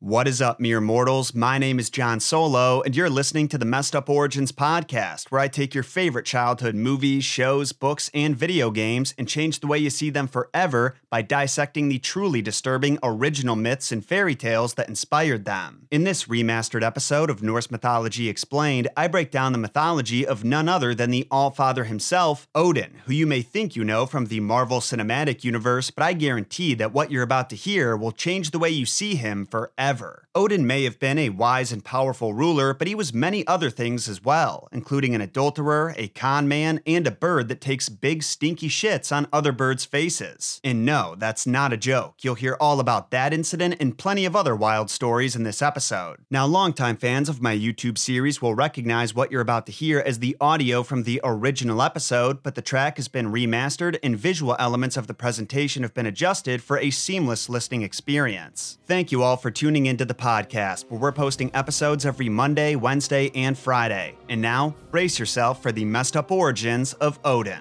What is up, mere mortals? My name is Jon Solo, and you're listening to the Messed Up Origins podcast, where I take your favorite childhood movies, shows, books, and video games and change the way you see them forever by dissecting the truly disturbing original myths and fairy tales that inspired them. In this remastered episode of Norse Mythology Explained, I break down the mythology of none other than the Allfather himself, Odin, who you may think you know from the Marvel Cinematic Universe, but I guarantee that what you're about to hear will change the way you see him forever ever. Odin may have been a wise and powerful ruler, but he was many other things as well, including an adulterer, a con man, and a bird that takes big stinky shits on other birds' faces. And no, that's not a joke. You'll hear all about that incident and plenty of other wild stories in this episode. Now, longtime fans of my YouTube series will recognize what you're about to hear as the audio from the original episode, but the track has been remastered and visual elements of the presentation have been adjusted for a seamless listening experience. Thank you all for tuning into the podcast, where we're posting episodes every Monday, Wednesday, and Friday. And now, brace yourself for the messed up origins of Odin.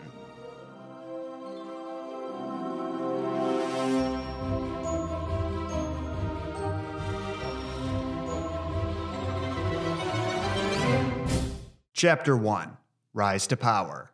Chapter 1 Rise to Power.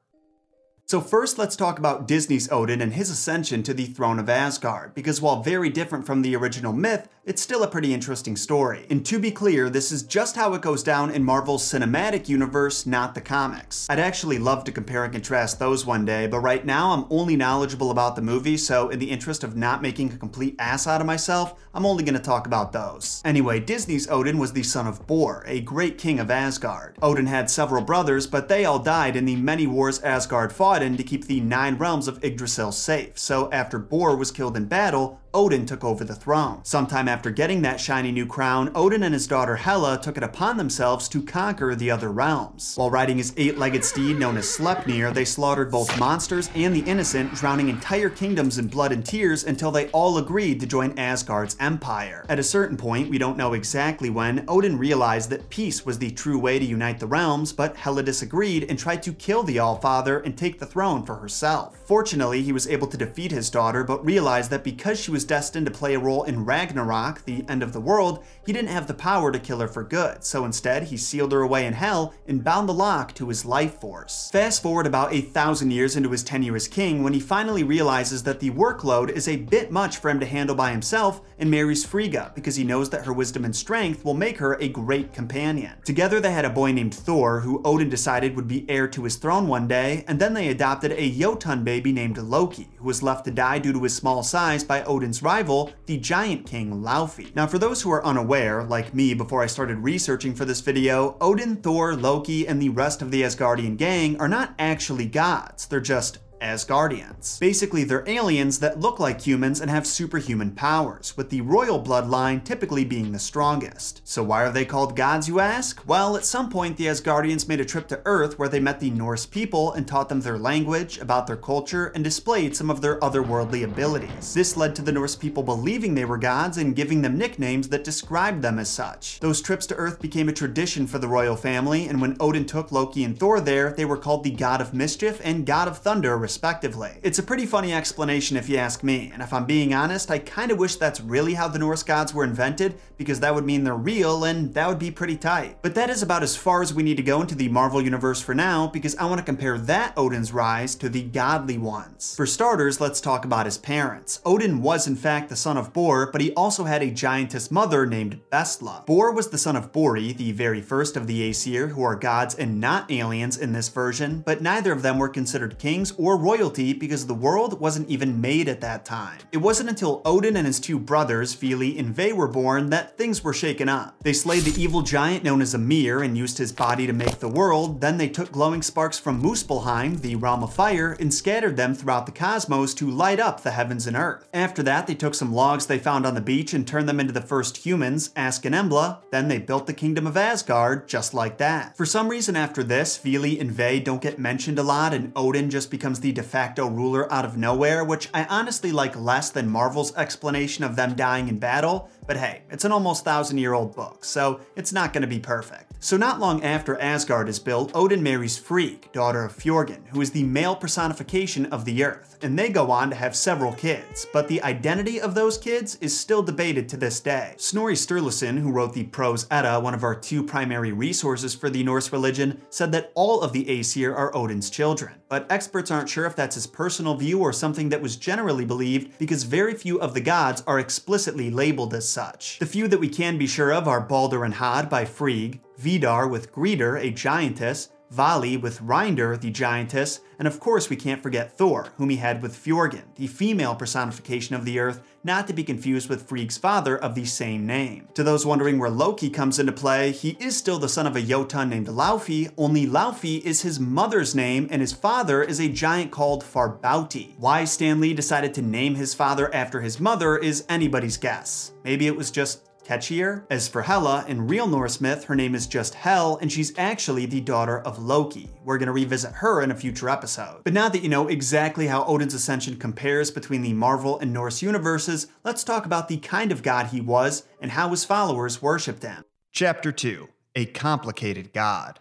So, first, let's talk about Disney's Odin and his ascension to the throne of Asgard, because while very different from the original myth, it's still a pretty interesting story. And to be clear, this is just how it goes down in Marvel's cinematic universe, not the comics. I'd actually love to compare and contrast those one day, but right now I'm only knowledgeable about the movie, so in the interest of not making a complete ass out of myself, I'm only to talk about those. Anyway, Disney's Odin was the son of Bor, a great king of Asgard. Odin had several brothers, but they all died in the many wars Asgard fought in to keep the nine realms of Yggdrasil safe. So after Bor was killed in battle, Odin took over the throne. Sometime after getting that shiny new crown, Odin and his daughter Hela took it upon themselves to conquer the other realms. While riding his eight-legged steed known as Sleipnir, they slaughtered both monsters and the innocent, drowning entire kingdoms in blood and tears until they all agreed to join Asgard's empire. At a certain point, we don't know exactly when, Odin realized that peace was the true way to unite the realms, but Hela disagreed and tried to kill the Allfather and take the throne for herself. Fortunately, he was able to defeat his daughter, but realized that because she was was destined to play a role in Ragnarok, the end of the world, he didn't have the power to kill her for good, so instead he sealed her away in hell and bound the lock to his life force. Fast forward about a thousand years into his tenure as king when he finally realizes that the workload is a bit much for him to handle by himself and marries Frigga because he knows that her wisdom and strength will make her a great companion. Together they had a boy named Thor who Odin decided would be heir to his throne one day, and then they adopted a Jotun baby named Loki, who was left to die due to his small size by Odin's rival, the giant king Laufey. Now for those who are unaware, like me before I started researching for this video, Odin, Thor, Loki, and the rest of the Asgardian gang are not actually gods, they're just Asgardians. Basically, they're aliens that look like humans and have superhuman powers, with the royal bloodline typically being the strongest. So why are they called gods, you ask? Well, at some point, the Asgardians made a trip to Earth where they met the Norse people and taught them their language, about their culture, and displayed some of their otherworldly abilities. This led to the Norse people believing they were gods and giving them nicknames that described them as such. Those trips to Earth became a tradition for the royal family, and when Odin took Loki and Thor there, they were called the God of Mischief and God of Thunder, respectively. It's a pretty funny explanation if you ask me, and if I'm being honest, I kinda wish that's really how the Norse gods were invented, because that would mean they're real, and that would be pretty tight. But that is about as far as we need to go into the Marvel Universe for now, because I want to compare that Odin's rise to the godly ones. For starters, let's talk about his parents. Odin was in fact the son of Bor, but he also had a giantess mother named Bestla. Bor was the son of Bori, the very first of the Aesir, who are gods and not aliens in this version, but neither of them were considered kings or royalty because the world wasn't even made at that time. It wasn't until Odin and his two brothers, Vili and Ve, were born that things were shaken up. They slayed the evil giant known as Ymir and used his body to make the world, then they took glowing sparks from Muspelheim, the realm of fire, and scattered them throughout the cosmos to light up the heavens and earth. After that, they took some logs they found on the beach and turned them into the first humans, Ask and Embla, then they built the kingdom of Asgard just like that. For some reason after this, Vili and Ve don't get mentioned a lot and Odin just becomes the de facto ruler out of nowhere, which I honestly like less than Marvel's explanation of them dying in battle, but hey, it's an almost thousand year old book, so it's not going to be perfect. So not long after Asgard is built, Odin marries Frigg, daughter of Fjorgyn, who is the male personification of the earth, and they go on to have several kids, but the identity of those kids is still debated to this day. Snorri Sturluson, who wrote the Prose Edda, one of our two primary resources for the Norse religion, said that all of the Aesir are Odin's children, but experts aren't sure if that's his personal view or something that was generally believed because very few of the gods are explicitly labeled as such. The few that we can be sure of are Balder and Hod by Frigg, Vidar with Gridr, a giantess, Vali with Rindr, the giantess, and of course we can't forget Thor, whom he had with Fjorgyn, the female personification of the earth, not to be confused with Frigg's father of the same name. To those wondering where Loki comes into play, he is still the son of a Jotun named Laufey, only Laufey is his mother's name and his father is a giant called Farbauti. Why Stan Lee decided to name his father after his mother is anybody's guess. Maybe it was just catchier. As for Hela, in real Norse myth, her name is just Hel, and she's actually the daughter of Loki. We're to revisit her in a future episode. But now that you know exactly how Odin's ascension compares between the Marvel and Norse universes, let's talk about the kind of god he was and how his followers worshipped him. Chapter 2 A Complicated God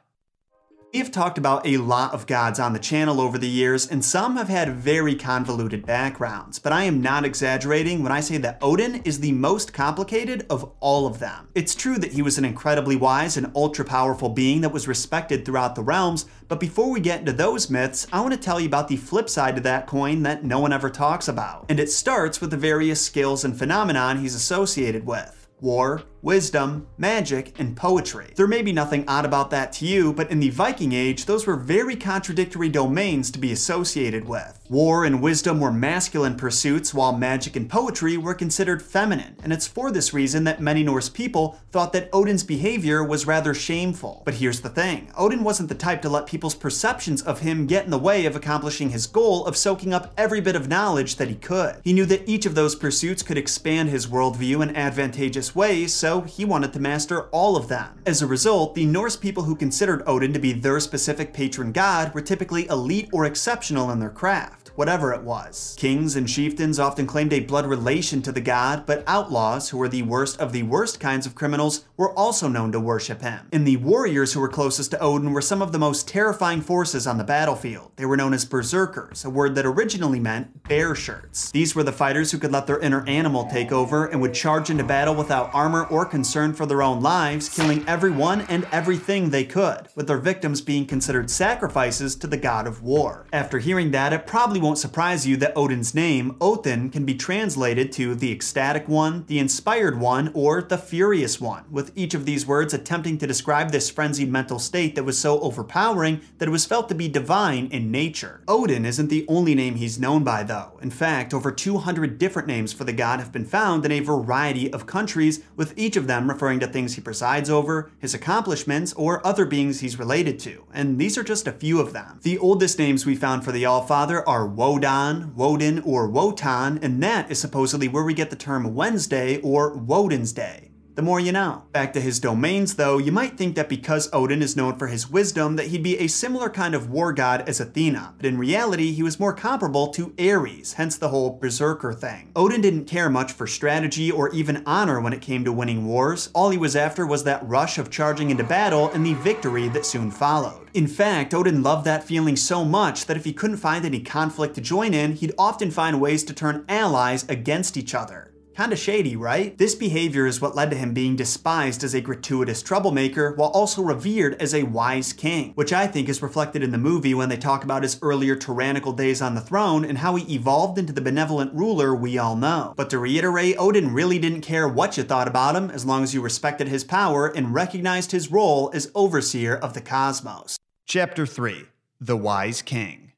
We've talked about a lot of gods on the channel over the years, and some have had very convoluted backgrounds, but I am not exaggerating when I say that Odin is the most complicated of all of them. It's true that he was an incredibly wise and ultra powerful being that was respected throughout the realms, but before we get into those myths, I want to tell you about the flip side to that coin that no one ever talks about. And it starts with the various skills and phenomenon he's associated with war, wisdom, magic, and poetry. There may be nothing odd about that to you, but in the Viking Age, those were very contradictory domains to be associated with. War and wisdom were masculine pursuits, while magic and poetry were considered feminine, and it's for this reason that many Norse people thought that Odin's behavior was rather shameful. But here's the thing Odin wasn't the type to let people's perceptions of him get in the way of accomplishing his goal of soaking up every bit of knowledge that he could. He knew that each of those pursuits could expand his worldview in advantageous ways, so he wanted to master all of them. As a result, the Norse people who considered Odin to be their specific patron god were typically elite or exceptional in their craft whatever it was. Kings and chieftains often claimed a blood relation to the god, but outlaws, who were the worst of the worst kinds of criminals, were also known to worship him. And the warriors who were closest to Odin were some of the most terrifying forces on the battlefield. They were known as berserkers, a word that originally meant bear shirts. These were the fighters who could let their inner animal take over and would charge into battle without armor or concern for their own lives, killing everyone and everything they could, with their victims being considered sacrifices to the god of war. After hearing that, it probably won't surprise you that Odin's name, Othin, can be translated to the ecstatic one, the inspired one, or the furious one, with each of these words attempting to describe this frenzied mental state that was so overpowering that it was felt to be divine in nature. Odin isn't the only name he's known by, though. In fact, over 200 different names for the god have been found in a variety of countries, with each of them referring to things he presides over, his accomplishments, or other beings he's related to, and these are just a few of them. The oldest names we found for the Allfather are Wodan, Woden, or Wotan, and that is supposedly where we get the term Wednesday or Woden's Day the more you know. Back to his domains though, you might think that because Odin is known for his wisdom that he'd be a similar kind of war god as Athena, but in reality he was more comparable to Ares, hence the whole berserker thing. Odin didn't care much for strategy or even honor when it came to winning wars, all he was after was that rush of charging into battle and the victory that soon followed. In fact, Odin loved that feeling so much that if he couldn't find any conflict to join in, he'd often find ways to turn allies against each other. Kinda shady, right? This behavior is what led to him being despised as a gratuitous troublemaker while also revered as a wise king, which I think is reflected in the movie when they talk about his earlier tyrannical days on the throne and how he evolved into the benevolent ruler we all know. But to reiterate, Odin really didn't care what you thought about him as long as you respected his power and recognized his role as overseer of the cosmos. Chapter 3 The Wise King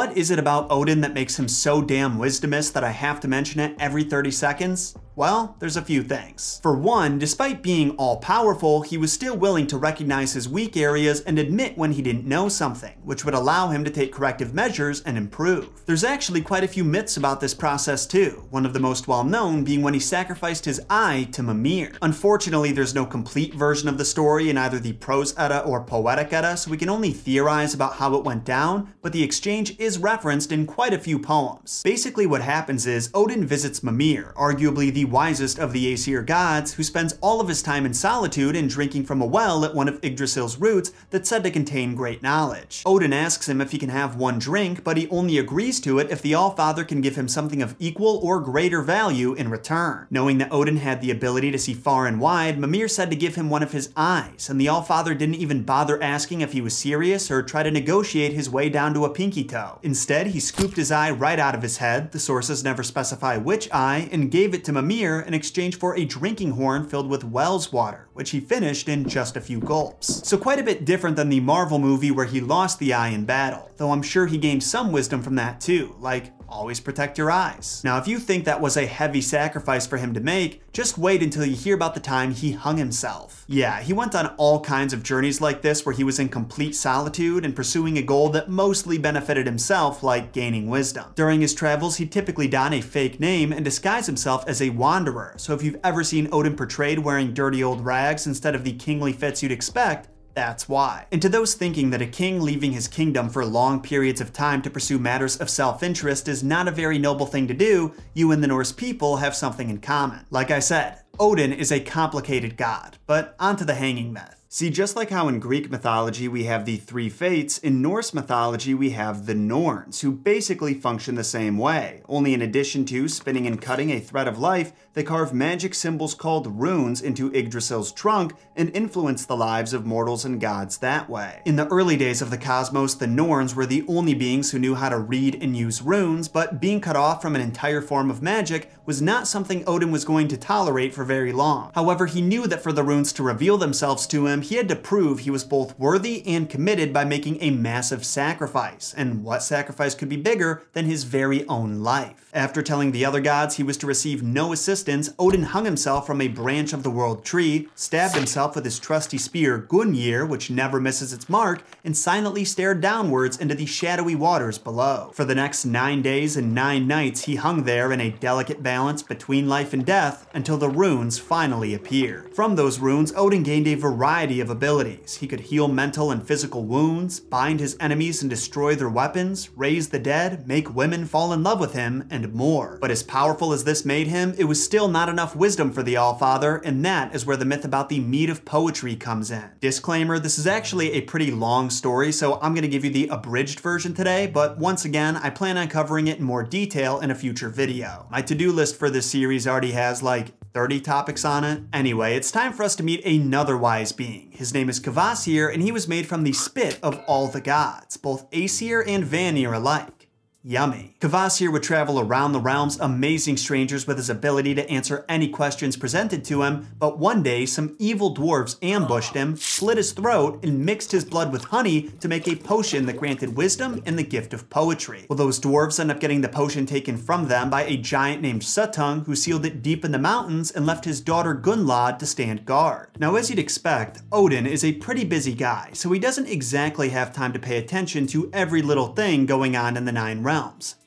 what is it about Odin that makes him so damn wisdomous that I have to mention it every 30 seconds? Well, there's a few things. For one, despite being all powerful, he was still willing to recognize his weak areas and admit when he didn't know something, which would allow him to take corrective measures and improve. There's actually quite a few myths about this process too, one of the most well known being when he sacrificed his eye to Mimir. Unfortunately, there's no complete version of the story in either the prose Edda or poetic Edda, so we can only theorize about how it went down, but the exchange is referenced in quite a few poems. Basically, what happens is Odin visits Mimir, arguably the wisest of the Aesir gods, who spends all of his time in solitude and drinking from a well at one of Yggdrasil's roots that's said to contain great knowledge. Odin asks him if he can have one drink, but he only agrees to it if the Allfather can give him something of equal or greater value in return. Knowing that Odin had the ability to see far and wide, Mimir said to give him one of his eyes, and the Allfather didn't even bother asking if he was serious or try to negotiate his way down to a pinky toe. Instead, he scooped his eye right out of his head, the sources never specify which eye, and gave it to Mimir in exchange for a drinking horn filled with Wells water, which he finished in just a few gulps. So quite a bit different than the Marvel movie where he lost the eye in battle, though I'm sure he gained some wisdom from that too, like always protect your eyes. Now, if you think that was a heavy sacrifice for him to make, just wait until you hear about the time he hung himself. Yeah, he went on all kinds of journeys like this where he was in complete solitude and pursuing a goal that mostly benefited himself, like gaining wisdom. During his travels, he'd typically don a fake name and disguise himself as a wanderer, so if you've ever seen Odin portrayed wearing dirty old rags instead of the kingly fits you'd expect, that's why. And to those thinking that a king leaving his kingdom for long periods of time to pursue matters of self interest is not a very noble thing to do, you and the Norse people have something in common. Like I said, Odin is a complicated god, but onto the hanging myth. See, just like how in Greek mythology we have the three fates, in Norse mythology we have the Norns, who basically function the same way. Only in addition to spinning and cutting a thread of life, they carve magic symbols called runes into Yggdrasil's trunk and influence the lives of mortals and gods that way. In the early days of the cosmos, the Norns were the only beings who knew how to read and use runes, but being cut off from an entire form of magic was not something Odin was going to tolerate for very long. However, he knew that for the runes to reveal themselves to him, he had to prove he was both worthy and committed by making a massive sacrifice. And what sacrifice could be bigger than his very own life? After telling the other gods he was to receive no assistance, Odin hung himself from a branch of the world tree, stabbed himself with his trusty spear Gungnir, which never misses its mark, and silently stared downwards into the shadowy waters below. For the next nine days and nine nights, he hung there in a delicate balance between life and death until the runes finally appeared. From those runes, Odin gained a variety of abilities. He could heal mental and physical wounds, bind his enemies and destroy their weapons, raise the dead, make women fall in love with him, and more. But as powerful as this made him, it was still not enough wisdom for the Allfather, and that is where the myth about the mead of poetry comes in. Disclaimer, this is actually a pretty long story, so I'm going to give you the abridged version today, but once again, I plan on covering it in more detail in a future video. My to-do list for this series already has like 30 topics on it. Anyway, it's time for us to meet another wise being. His name is Kvasir, and he was made from the spit of all the gods, both Aesir and Vanir alike. Yummy. Kvasir would travel around the realms amazing strangers with his ability to answer any questions presented to him, but one day some evil dwarves ambushed him, slit his throat, and mixed his blood with honey to make a potion that granted wisdom and the gift of poetry. Well, those dwarves end up getting the potion taken from them by a giant named Suttung who sealed it deep in the mountains and left his daughter Gunnlod to stand guard. Now, as you'd expect, Odin is a pretty busy guy, so he doesn't exactly have time to pay attention to every little thing going on in the Nine realms.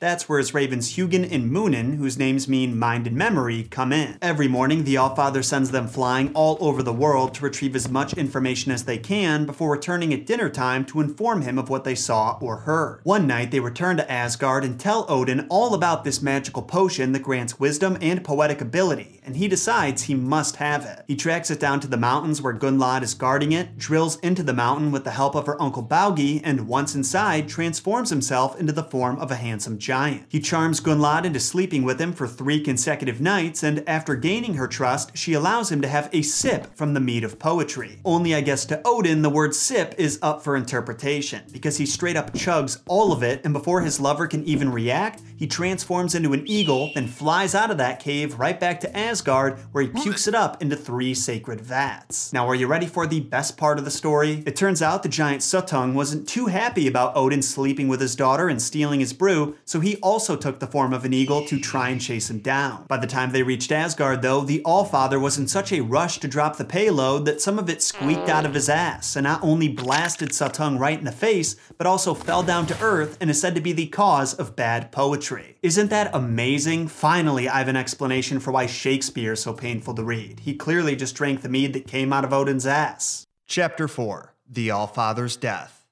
That's where his ravens Hugin and Munin, whose names mean mind and memory, come in. Every morning, the Allfather sends them flying all over the world to retrieve as much information as they can before returning at dinner time to inform him of what they saw or heard. One night, they return to Asgard and tell Odin all about this magical potion that grants wisdom and poetic ability, and he decides he must have it. He tracks it down to the mountains where Gunnlod is guarding it, drills into the mountain with the help of her uncle Baugi, and once inside, transforms himself into the form of a a handsome giant. He charms Gunnlod into sleeping with him for three consecutive nights, and after gaining her trust, she allows him to have a sip from the mead of poetry. Only, I guess, to Odin, the word sip is up for interpretation, because he straight up chugs all of it, and before his lover can even react, he transforms into an eagle, then flies out of that cave right back to Asgard, where he pukes it up into three sacred vats. Now, are you ready for the best part of the story? It turns out the giant Suttung wasn't too happy about Odin sleeping with his daughter and stealing his so he also took the form of an eagle to try and chase him down. By the time they reached Asgard, though, the Allfather was in such a rush to drop the payload that some of it squeaked out of his ass, and not only blasted Suttung right in the face, but also fell down to Earth and is said to be the cause of bad poetry. Isn't that amazing? Finally, I have an explanation for why Shakespeare is so painful to read. He clearly just drank the mead that came out of Odin's ass. Chapter 4 The Allfather's Death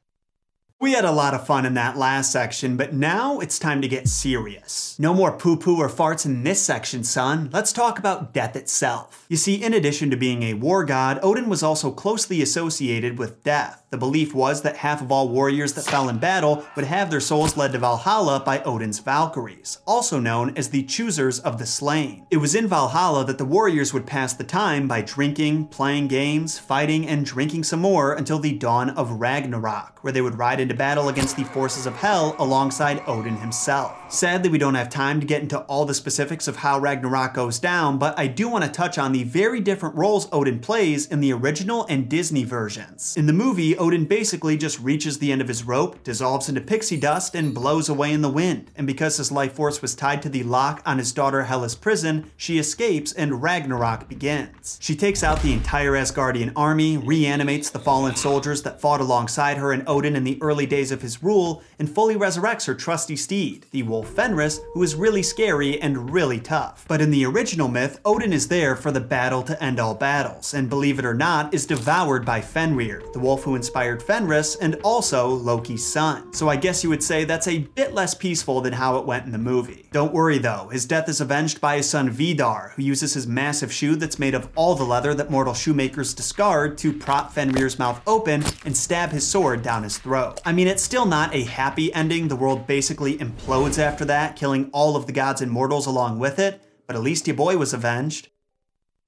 we had a lot of fun in that last section, but now it's time to get serious. No more poo poo or farts in this section, son. Let's talk about death itself. You see, in addition to being a war god, Odin was also closely associated with death. The belief was that half of all warriors that fell in battle would have their souls led to Valhalla by Odin's Valkyries, also known as the Choosers of the Slain. It was in Valhalla that the warriors would pass the time by drinking, playing games, fighting, and drinking some more until the dawn of Ragnarok, where they would ride into battle against the forces of Hell alongside Odin himself. Sadly, we don't have time to get into all the specifics of how Ragnarok goes down, but I do want to touch on the very different roles Odin plays in the original and Disney versions. In the movie, Odin basically just reaches the end of his rope, dissolves into pixie dust, and blows away in the wind. And because his life force was tied to the lock on his daughter Hela's prison, she escapes and Ragnarok begins. She takes out the entire Asgardian army, reanimates the fallen soldiers that fought alongside her and Odin in the early days of his rule, and fully resurrects her trusty steed, the wolf Fenris, who is really scary and really tough. But in the original myth, Odin is there for the battle to end all battles, and believe it or not, is devoured by Fenrir, the wolf who inspired Fenris and also Loki's son. So I guess you would say that's a bit less peaceful than how it went in the movie. Don't worry though, his death is avenged by his son Vidar, who uses his massive shoe that's made of all the leather that mortal shoemakers discard to prop Fenrir's mouth open and stab his sword down his throat. I mean, it's still not a happy ending, the world basically implodes after that, killing all of the gods and mortals along with it, but at least your boy was avenged.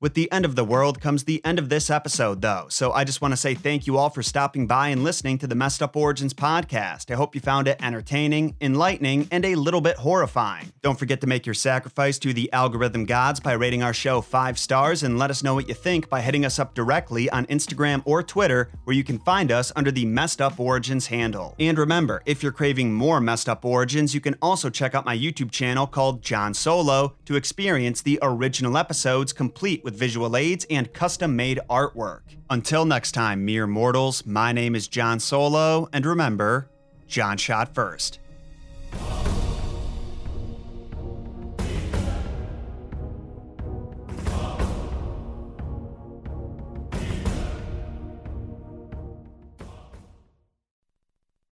With the end of the world comes the end of this episode, though. So I just want to say thank you all for stopping by and listening to the Messed Up Origins podcast. I hope you found it entertaining, enlightening, and a little bit horrifying. Don't forget to make your sacrifice to the algorithm gods by rating our show five stars and let us know what you think by hitting us up directly on Instagram or Twitter, where you can find us under the Messed Up Origins handle. And remember, if you're craving more Messed Up Origins, you can also check out my YouTube channel called Jon Solo to experience the original episodes complete with with visual aids and custom made artwork. Until next time, mere mortals, my name is Jon Solo, and remember, Jon shot first.